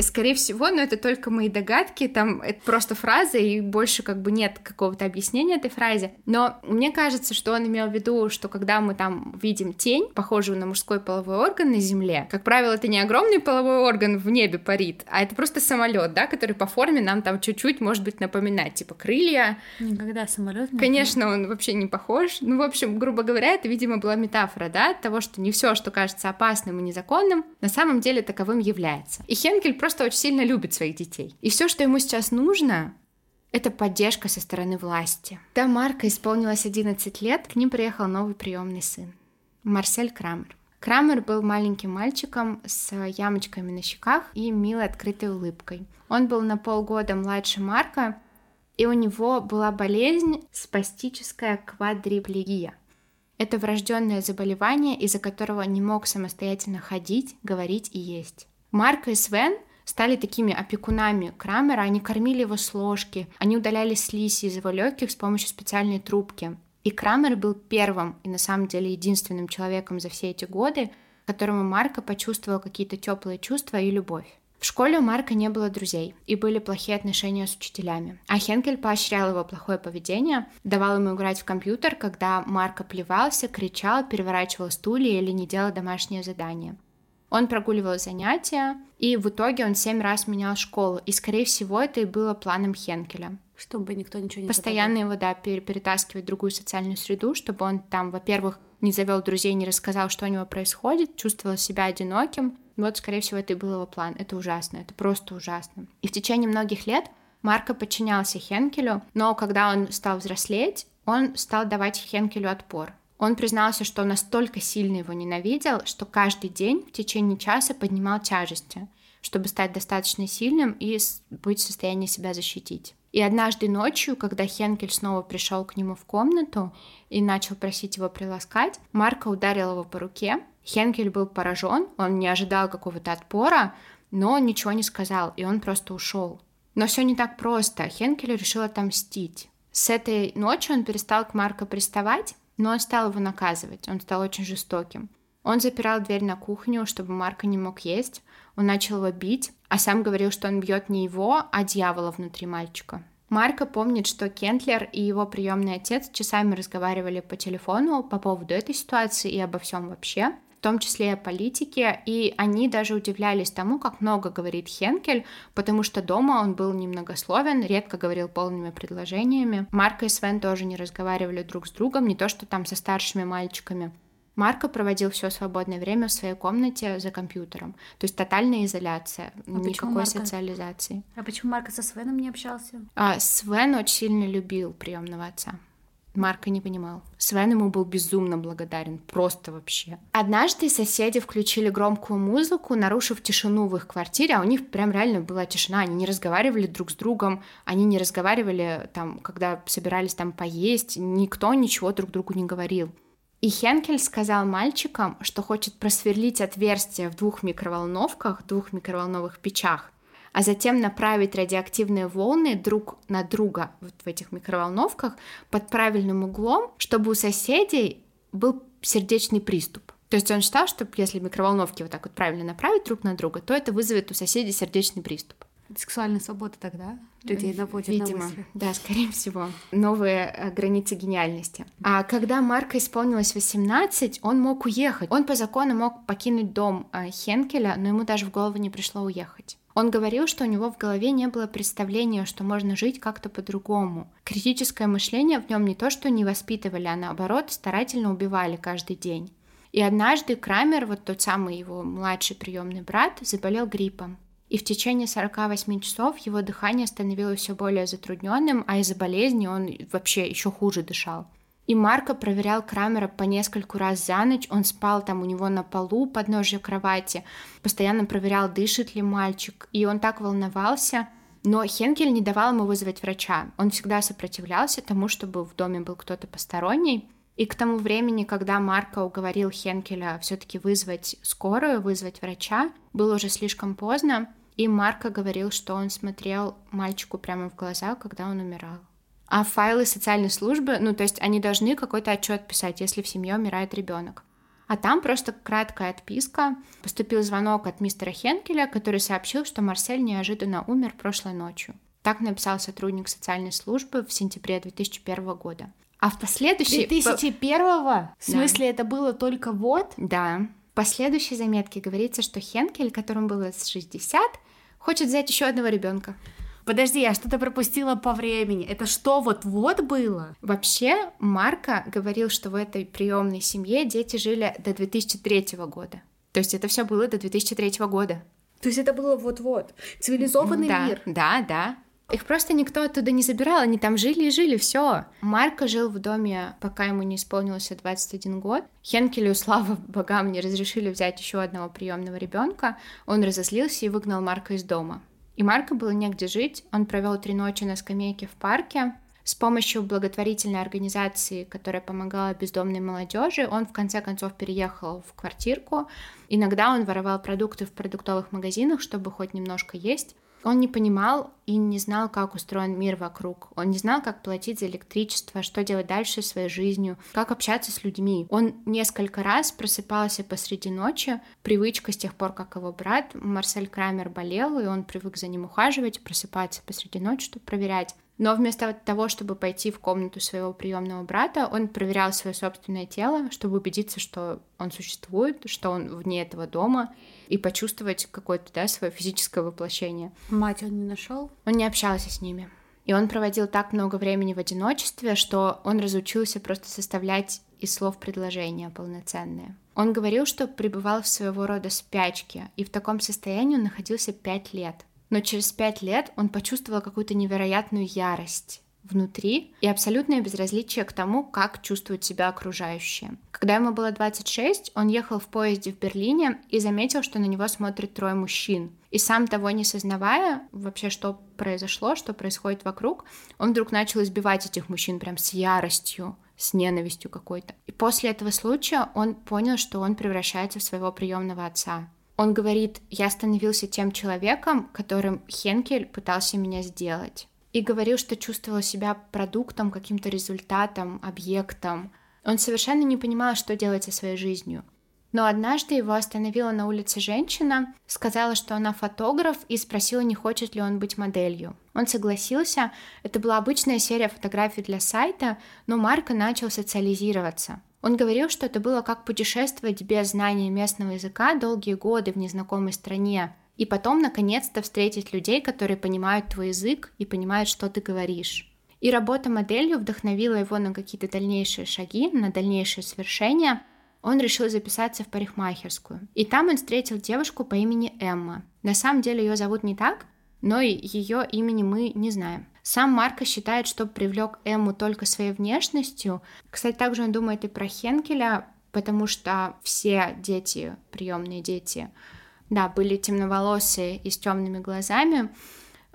[SPEAKER 1] Скорее всего, но это только мои догадки, там это просто фраза, и больше как бы нет какого-то объяснения этой фразе. Но мне кажется, что он имел в виду, что когда мы там видим тень, похожую на мужской половой орган на Земле, как правило, это не огромный половой орган в небе парит, а это просто самолет, да, который по форме нам там чуть-чуть, может быть, напоминать, типа крылья.
[SPEAKER 2] Никогда самолет.
[SPEAKER 1] Конечно, он вообще не похож. Ну, в общем, грубо говоря, это, видимо, была метафора, да, того, что не все, что кажется опасным и незаконным, на самом деле таковым является. И Хенкель просто очень сильно любит своих детей. И все, что ему сейчас нужно, это поддержка со стороны власти. Когда Марка исполнилось 11 лет, к ним приехал новый приемный сын, Марсель Крамер. Крамер был маленьким мальчиком с ямочками на щеках и милой открытой улыбкой. Он был на полгода младше Марка, и у него была болезнь спастическая квадриплегия. Это врожденное заболевание, из-за которого не мог самостоятельно ходить, говорить и есть. Марк и Свен стали такими опекунами Крамера, они кормили его с ложки, они удаляли слизь из его легких с помощью специальной трубки. И Крамер был первым и на самом деле единственным человеком за все эти годы, которому Марка почувствовал какие-то теплые чувства и любовь. В школе у Марка не было друзей, и были плохие отношения с учителями. А Хенкель поощрял его плохое поведение, давал ему играть в компьютер, когда Марка плевался, кричал, переворачивал стулья или не делал домашнее задание. Он прогуливал занятия, и в итоге он семь раз менял школу, и, скорее всего, это и было планом Хенкеля.
[SPEAKER 2] Чтобы никто ничего не
[SPEAKER 1] Постоянно его, да, перетаскивать в другую социальную среду, чтобы он там, во-первых, не завел друзей, не рассказал, что у него происходит, чувствовал себя одиноким, вот, скорее всего, это и был его план. Это ужасно, это просто ужасно. И в течение многих лет Марко подчинялся Хенкелю, но когда он стал взрослеть, он стал давать Хенкелю отпор. Он признался, что настолько сильно его ненавидел, что каждый день в течение часа поднимал тяжести, чтобы стать достаточно сильным и быть в состоянии себя защитить. И однажды ночью, когда Хенкель снова пришел к нему в комнату и начал просить его приласкать, Марко ударил его по руке, Хенкель был поражен, он не ожидал какого-то отпора, но он ничего не сказал, и он просто ушел. Но все не так просто. Хенкель решил отомстить. С этой ночи он перестал к Марко приставать, но он стал его наказывать. Он стал очень жестоким. Он запирал дверь на кухню, чтобы Марко не мог есть. Он начал его бить, а сам говорил, что он бьет не его, а дьявола внутри мальчика. Марко помнит, что Кентлер и его приемный отец часами разговаривали по телефону по поводу этой ситуации и обо всем вообще в том числе и о политике, и они даже удивлялись тому, как много говорит Хенкель, потому что дома он был немногословен, редко говорил полными предложениями. Марко и Свен тоже не разговаривали друг с другом, не то что там со старшими мальчиками. Марко проводил все свободное время в своей комнате за компьютером. То есть тотальная изоляция, а никакой социализации.
[SPEAKER 2] А почему Марко со Свеном не общался?
[SPEAKER 1] А, Свен очень сильно любил приемного отца. Марка не понимал. Свен ему был безумно благодарен, просто вообще. Однажды соседи включили громкую музыку, нарушив тишину в их квартире, а у них прям реально была тишина, они не разговаривали друг с другом, они не разговаривали там, когда собирались там поесть, никто ничего друг другу не говорил. И Хенкель сказал мальчикам, что хочет просверлить отверстие в двух микроволновках, двух микроволновых печах, а затем направить радиоактивные волны друг на друга вот в этих микроволновках под правильным углом, чтобы у соседей был сердечный приступ. То есть он считал, что если микроволновки вот так вот правильно направить друг на друга, то это вызовет у соседей сердечный приступ.
[SPEAKER 2] Сексуальная свобода тогда людей наводит
[SPEAKER 1] Видимо,
[SPEAKER 2] на мысли.
[SPEAKER 1] да, скорее всего. Новые э, границы гениальности. А когда Марка исполнилось 18, он мог уехать. Он по закону мог покинуть дом э, Хенкеля, но ему даже в голову не пришло уехать. Он говорил, что у него в голове не было представления, что можно жить как-то по-другому. Критическое мышление в нем не то, что не воспитывали, а наоборот старательно убивали каждый день. И однажды Крамер, вот тот самый его младший приемный брат, заболел гриппом. И в течение 48 часов его дыхание становилось все более затрудненным, а из-за болезни он вообще еще хуже дышал. И Марко проверял Крамера по нескольку раз за ночь. Он спал там у него на полу под ножью кровати, постоянно проверял, дышит ли мальчик. И он так волновался. Но Хенкель не давал ему вызвать врача. Он всегда сопротивлялся тому, чтобы в доме был кто-то посторонний. И к тому времени, когда Марко уговорил Хенкеля все-таки вызвать скорую, вызвать врача, было уже слишком поздно. И Марко говорил, что он смотрел мальчику прямо в глаза, когда он умирал. А файлы социальной службы, ну, то есть они должны какой-то отчет писать, если в семье умирает ребенок. А там просто краткая отписка. Поступил звонок от мистера Хенкеля, который сообщил, что Марсель неожиданно умер прошлой ночью. Так написал сотрудник социальной службы в сентябре 2001 года. А в последующей...
[SPEAKER 2] 2001-го? В смысле, да. это было только вот?
[SPEAKER 1] Да. Последующей заметке говорится, что Хенкель, которому было 60, хочет взять еще одного ребенка.
[SPEAKER 2] Подожди, я что-то пропустила по времени. Это что, вот-вот было?
[SPEAKER 1] Вообще, Марка говорил, что в этой приемной семье дети жили до 2003 года. То есть это все было до 2003 года.
[SPEAKER 2] То есть это было вот-вот. Цивилизованный
[SPEAKER 1] да,
[SPEAKER 2] мир.
[SPEAKER 1] Да, да. Их просто никто оттуда не забирал, они там жили и жили, все. Марко жил в доме, пока ему не исполнился 21 год. Хенкелю, слава [LAUGHS] богам, не разрешили взять еще одного приемного ребенка. Он разозлился и выгнал Марка из дома. И Марка было негде жить. Он провел три ночи на скамейке в парке. С помощью благотворительной организации, которая помогала бездомной молодежи, он в конце концов переехал в квартирку. Иногда он воровал продукты в продуктовых магазинах, чтобы хоть немножко есть. Он не понимал и не знал, как устроен мир вокруг. Он не знал, как платить за электричество, что делать дальше своей жизнью, как общаться с людьми. Он несколько раз просыпался посреди ночи. Привычка с тех пор, как его брат Марсель Крамер болел, и он привык за ним ухаживать, просыпаться посреди ночи, чтобы проверять. Но вместо того, чтобы пойти в комнату своего приемного брата, он проверял свое собственное тело, чтобы убедиться, что он существует, что он вне этого дома, и почувствовать какое-то да, свое физическое воплощение.
[SPEAKER 2] Мать он не нашел?
[SPEAKER 1] Он не общался с ними. И он проводил так много времени в одиночестве, что он разучился просто составлять из слов предложения полноценные. Он говорил, что пребывал в своего рода спячке, и в таком состоянии он находился пять лет. Но через пять лет он почувствовал какую-то невероятную ярость. внутри и абсолютное безразличие к тому, как чувствуют себя окружающие. Когда ему было 26, он ехал в поезде в Берлине и заметил, что на него смотрят трое мужчин. И сам того не сознавая вообще, что произошло, что происходит вокруг, он вдруг начал избивать этих мужчин прям с яростью с ненавистью какой-то. И после этого случая он понял, что он превращается в своего приемного отца. Он говорит, я становился тем человеком, которым Хенкель пытался меня сделать. И говорил, что чувствовал себя продуктом, каким-то результатом, объектом. Он совершенно не понимал, что делать со своей жизнью. Но однажды его остановила на улице женщина, сказала, что она фотограф, и спросила, не хочет ли он быть моделью. Он согласился. Это была обычная серия фотографий для сайта, но Марко начал социализироваться. Он говорил, что это было как путешествовать без знания местного языка долгие годы в незнакомой стране, и потом, наконец-то, встретить людей, которые понимают твой язык и понимают, что ты говоришь. И работа моделью вдохновила его на какие-то дальнейшие шаги, на дальнейшие свершения – он решил записаться в парикмахерскую. И там он встретил девушку по имени Эмма. На самом деле ее зовут не так, но ее имени мы не знаем. Сам Марко считает, что привлек Эмму только своей внешностью. Кстати, также он думает и про Хенкеля, потому что все дети, приемные дети, да, были темноволосые и с темными глазами.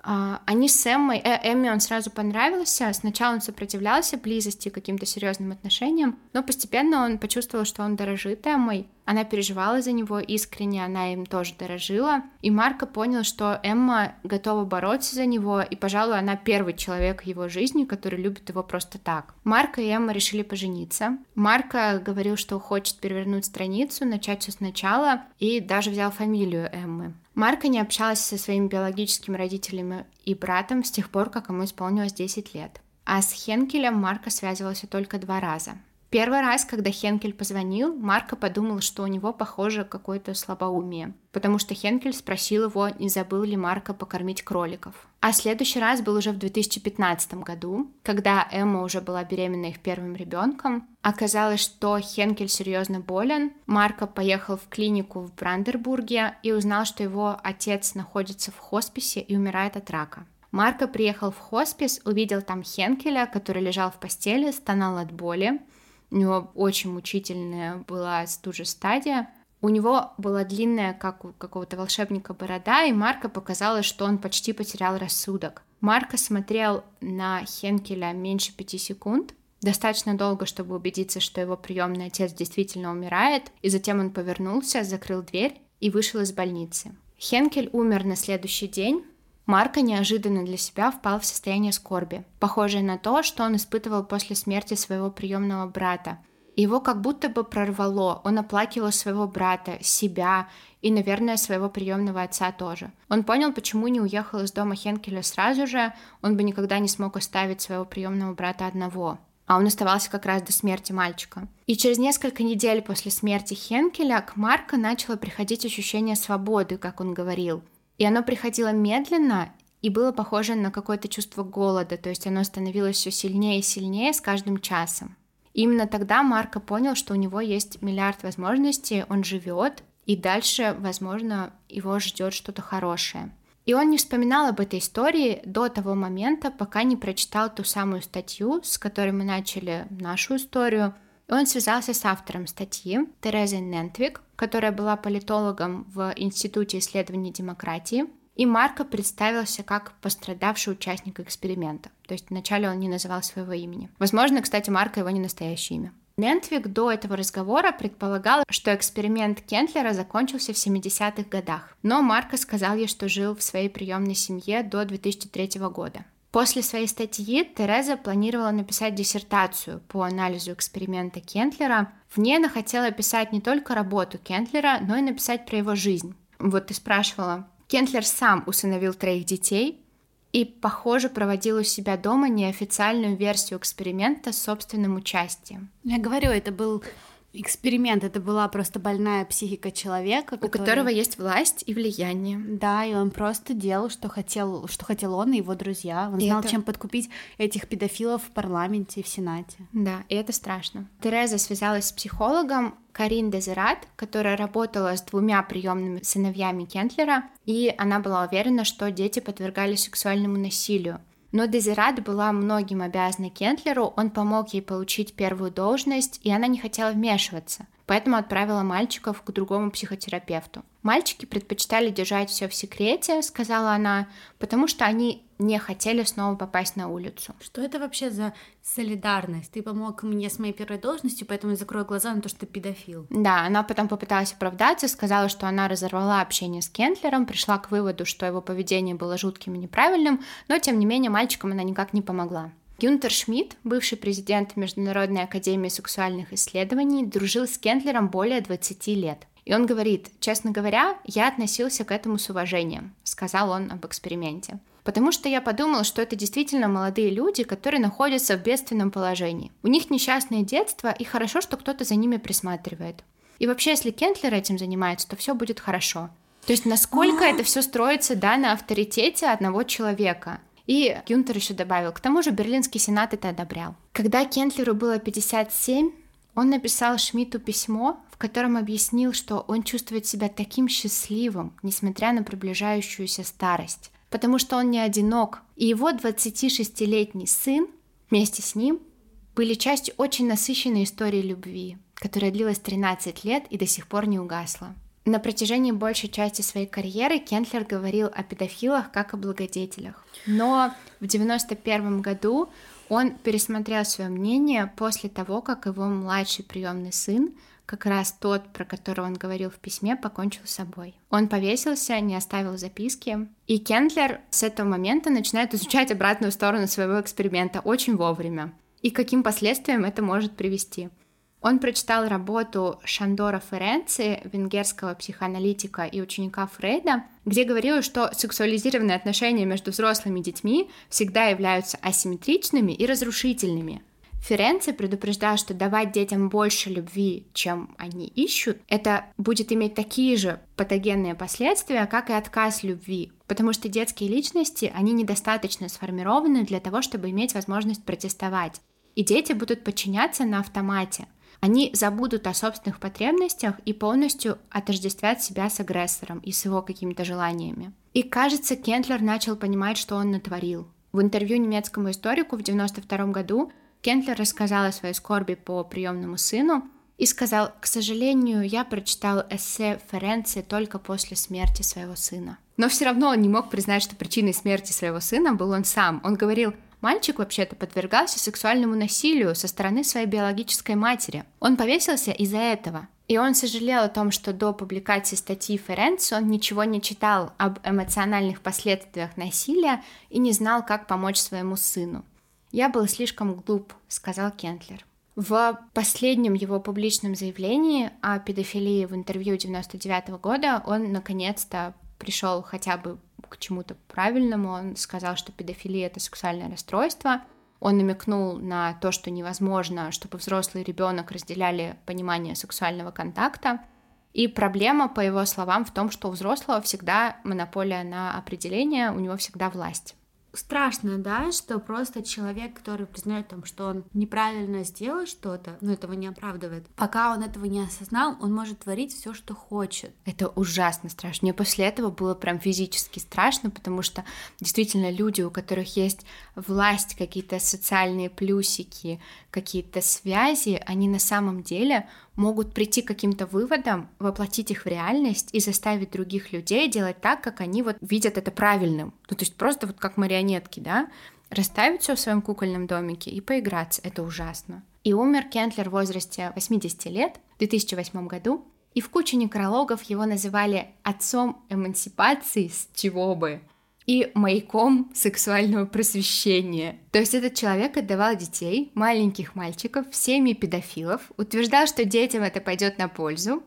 [SPEAKER 1] А, они с Эммой, э, Эмме он сразу понравился, сначала он сопротивлялся близости, каким-то серьезным отношениям, но постепенно он почувствовал, что он дорожит Эммой, она переживала за него искренне, она им тоже дорожила, и Марко понял, что Эмма готова бороться за него, и, пожалуй, она первый человек в его жизни, который любит его просто так. Марко и Эмма решили пожениться. Марко говорил, что хочет перевернуть страницу, начать все сначала, и даже взял фамилию Эммы. Марка не общалась со своими биологическими родителями и братом с тех пор, как ему исполнилось 10 лет. А с Хенкелем Марка связывался только два раза. Первый раз, когда Хенкель позвонил, Марко подумал, что у него, похоже, какое-то слабоумие, потому что Хенкель спросил его, не забыл ли Марко покормить кроликов. А следующий раз был уже в 2015 году, когда Эмма уже была беременна их первым ребенком. Оказалось, что Хенкель серьезно болен. Марко поехал в клинику в Брандербурге и узнал, что его отец находится в хосписе и умирает от рака. Марко приехал в хоспис, увидел там Хенкеля, который лежал в постели, стонал от боли. У него очень мучительная была стужа стадия. У него была длинная, как у какого-то волшебника, борода, и Марко показалось, что он почти потерял рассудок. Марко смотрел на Хенкеля меньше пяти секунд, достаточно долго, чтобы убедиться, что его приемный отец действительно умирает, и затем он повернулся, закрыл дверь и вышел из больницы. Хенкель умер на следующий день, Марко неожиданно для себя впал в состояние скорби, похожее на то, что он испытывал после смерти своего приемного брата. Его как будто бы прорвало, он оплакивал своего брата, себя и, наверное, своего приемного отца тоже. Он понял, почему не уехал из дома Хенкеля сразу же, он бы никогда не смог оставить своего приемного брата одного а он оставался как раз до смерти мальчика. И через несколько недель после смерти Хенкеля к Марко начало приходить ощущение свободы, как он говорил. И оно приходило медленно и было похоже на какое-то чувство голода, то есть оно становилось все сильнее и сильнее с каждым часом. И именно тогда Марко понял, что у него есть миллиард возможностей, он живет, и дальше, возможно, его ждет что-то хорошее. И он не вспоминал об этой истории до того момента, пока не прочитал ту самую статью, с которой мы начали нашу историю. Он связался с автором статьи Терезой Нентвик, которая была политологом в Институте исследований демократии, и Марко представился как пострадавший участник эксперимента. То есть вначале он не называл своего имени. Возможно, кстати, Марко его не настоящее имя. Нентвик до этого разговора предполагал, что эксперимент Кентлера закончился в 70-х годах, но Марко сказал ей, что жил в своей приемной семье до 2003 года. После своей статьи Тереза планировала написать диссертацию по анализу эксперимента Кентлера. В ней она хотела описать не только работу Кентлера, но и написать про его жизнь. Вот ты спрашивала. Кентлер сам усыновил троих детей и, похоже, проводил у себя дома неофициальную версию эксперимента с собственным участием.
[SPEAKER 2] Я говорю, это был эксперимент, это была просто больная психика человека,
[SPEAKER 1] который... у которого есть власть и влияние.
[SPEAKER 2] Да, и он просто делал, что хотел, что хотел он и его друзья. Он и знал, это... чем подкупить этих педофилов в парламенте и в Сенате.
[SPEAKER 1] Да, и это страшно. Тереза связалась с психологом Карин Дезерат, которая работала с двумя приемными сыновьями Кентлера, и она была уверена, что дети подвергались сексуальному насилию. Но Дезират была многим обязана Кентлеру, он помог ей получить первую должность, и она не хотела вмешиваться поэтому отправила мальчиков к другому психотерапевту. Мальчики предпочитали держать все в секрете, сказала она, потому что они не хотели снова попасть на улицу.
[SPEAKER 2] Что это вообще за солидарность? Ты помог мне с моей первой должностью, поэтому я закрою глаза на то, что ты педофил.
[SPEAKER 1] Да, она потом попыталась оправдаться, сказала, что она разорвала общение с Кентлером, пришла к выводу, что его поведение было жутким и неправильным, но тем не менее мальчикам она никак не помогла. Гюнтер Шмидт, бывший президент Международной академии сексуальных исследований, дружил с Кентлером более 20 лет. И он говорит, честно говоря, я относился к этому с уважением, сказал он об эксперименте. Потому что я подумал, что это действительно молодые люди, которые находятся в бедственном положении. У них несчастное детство, и хорошо, что кто-то за ними присматривает. И вообще, если Кентлер этим занимается, то все будет хорошо. То есть насколько это все строится, да, на авторитете одного человека. И Гюнтер еще добавил, к тому же Берлинский сенат это одобрял. Когда Кентлеру было 57, он написал Шмидту письмо, в котором объяснил, что он чувствует себя таким счастливым, несмотря на приближающуюся старость, потому что он не одинок, и его 26-летний сын вместе с ним были частью очень насыщенной истории любви, которая длилась 13 лет и до сих пор не угасла. На протяжении большей части своей карьеры Кентлер говорил о педофилах как о благодетелях. Но в 1991 году он пересмотрел свое мнение после того, как его младший приемный сын, как раз тот, про которого он говорил в письме, покончил с собой. Он повесился, не оставил записки. И Кентлер с этого момента начинает изучать обратную сторону своего эксперимента очень вовремя. И каким последствиям это может привести. Он прочитал работу Шандора Ференци, венгерского психоаналитика и ученика Фрейда, где говорилось, что сексуализированные отношения между взрослыми и детьми всегда являются асимметричными и разрушительными. Ференци предупреждал, что давать детям больше любви, чем они ищут, это будет иметь такие же патогенные последствия, как и отказ любви, потому что детские личности, они недостаточно сформированы для того, чтобы иметь возможность протестовать. И дети будут подчиняться на автомате – они забудут о собственных потребностях и полностью отождествят себя с агрессором и с его какими-то желаниями. И кажется, Кентлер начал понимать, что он натворил. В интервью немецкому историку в 1992 году Кентлер рассказал о своей скорби по приемному сыну и сказал, к сожалению, я прочитал эссе Ференци только после смерти своего сына. Но все равно он не мог признать, что причиной смерти своего сына был он сам. Он говорил, Мальчик вообще-то подвергался сексуальному насилию со стороны своей биологической матери. Он повесился из-за этого. И он сожалел о том, что до публикации статьи Ференц он ничего не читал об эмоциональных последствиях насилия и не знал, как помочь своему сыну. «Я был слишком глуп», — сказал Кентлер. В последнем его публичном заявлении о педофилии в интервью 99 года он наконец-то пришел хотя бы к чему-то правильному. Он сказал, что педофилия — это сексуальное расстройство. Он намекнул на то, что невозможно, чтобы взрослый ребенок разделяли понимание сексуального контакта. И проблема, по его словам, в том, что у взрослого всегда монополия на определение, у него всегда власть
[SPEAKER 2] страшно, да, что просто человек, который признает там, что он неправильно сделал что-то, но этого не оправдывает, пока он этого не осознал, он может творить все, что хочет.
[SPEAKER 1] Это ужасно страшно. Мне после этого было прям физически страшно, потому что действительно люди, у которых есть власть, какие-то социальные плюсики, какие-то связи, они на самом деле могут прийти к каким-то выводам, воплотить их в реальность и заставить других людей делать так, как они вот видят это правильным. Ну, то есть просто вот как марионетки, да, расставить все в своем кукольном домике и поиграться. Это ужасно. И умер Кентлер в возрасте 80 лет в 2008 году, и в куче некрологов его называли отцом эмансипации с чего бы и маяком сексуального просвещения. То есть этот человек отдавал детей, маленьких мальчиков, в семьи педофилов, утверждал, что детям это пойдет на пользу,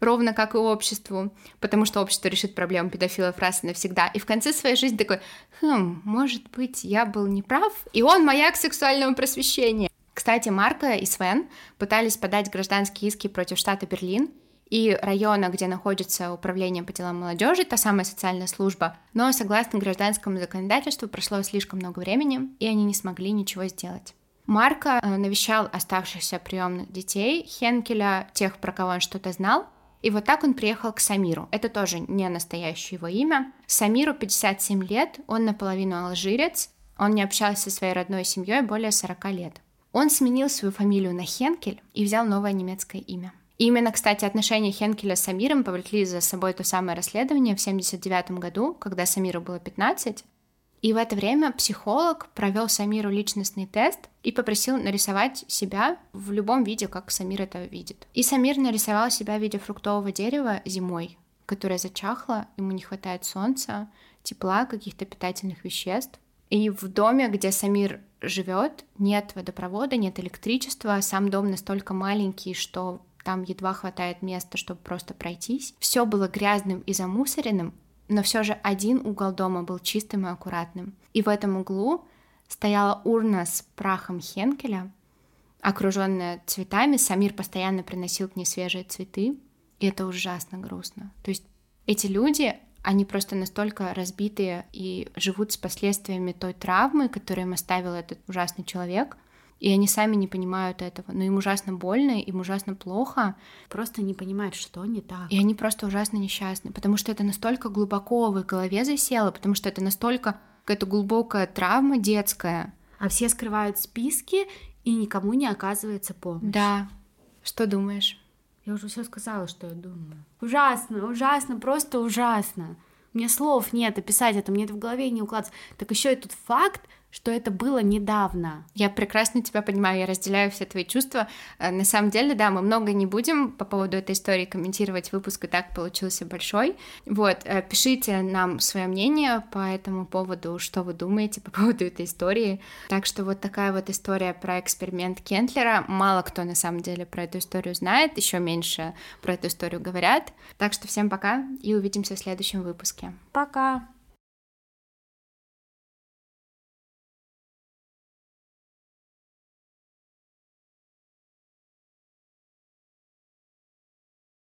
[SPEAKER 1] ровно как и обществу, потому что общество решит проблему педофилов раз и навсегда. И в конце своей жизни такой, хм, может быть, я был неправ, и он маяк сексуального просвещения. Кстати, Марка и Свен пытались подать гражданские иски против штата Берлин, и района, где находится управление по делам молодежи, та самая социальная служба. Но согласно гражданскому законодательству прошло слишком много времени, и они не смогли ничего сделать. Марко э, навещал оставшихся приемных детей Хенкеля, тех, про кого он что-то знал, и вот так он приехал к Самиру. Это тоже не настоящее его имя. Самиру 57 лет, он наполовину алжирец, Он не общался со своей родной семьей более 40 лет. Он сменил свою фамилию на Хенкель и взял новое немецкое имя. Именно, кстати, отношения Хенкеля с Самиром повлекли за собой то самое расследование в 1979 году, когда Самиру было 15. И в это время психолог провел Самиру личностный тест и попросил нарисовать себя в любом виде, как Самир это видит. И Самир нарисовал себя в виде фруктового дерева зимой, которое зачахло, ему не хватает солнца, тепла, каких-то питательных веществ. И в доме, где Самир живет, нет водопровода, нет электричества, сам дом настолько маленький, что там едва хватает места, чтобы просто пройтись. Все было грязным и замусоренным, но все же один угол дома был чистым и аккуратным. И в этом углу стояла урна с прахом Хенкеля, окруженная цветами. Самир постоянно приносил к ней свежие цветы, и это ужасно грустно. То есть эти люди, они просто настолько разбитые и живут с последствиями той травмы, которую им оставил этот ужасный человек, и они сами не понимают этого. Но им ужасно больно, им ужасно плохо.
[SPEAKER 2] Просто не понимают, что не так.
[SPEAKER 1] И они просто ужасно несчастны, потому что это настолько глубоко в их голове засело, потому что это настолько какая-то глубокая травма детская.
[SPEAKER 2] А все скрывают списки, и никому не оказывается помощь.
[SPEAKER 1] Да. Что думаешь?
[SPEAKER 2] Я уже все сказала, что я думаю. Ужасно, ужасно, просто ужасно. У меня слов нет описать это, мне это в голове не укладывается. Так еще и тут факт, что это было недавно.
[SPEAKER 1] Я прекрасно тебя понимаю, я разделяю все твои чувства. Э, на самом деле, да, мы много не будем по поводу этой истории комментировать, выпуск и так получился большой. Вот, э, пишите нам свое мнение по этому поводу, что вы думаете по [LAUGHS] поводу этой истории. Так что вот такая вот история про эксперимент Кентлера. Мало кто на самом деле про эту историю знает, еще меньше про эту историю говорят. Так что всем пока и увидимся в следующем выпуске.
[SPEAKER 2] Пока!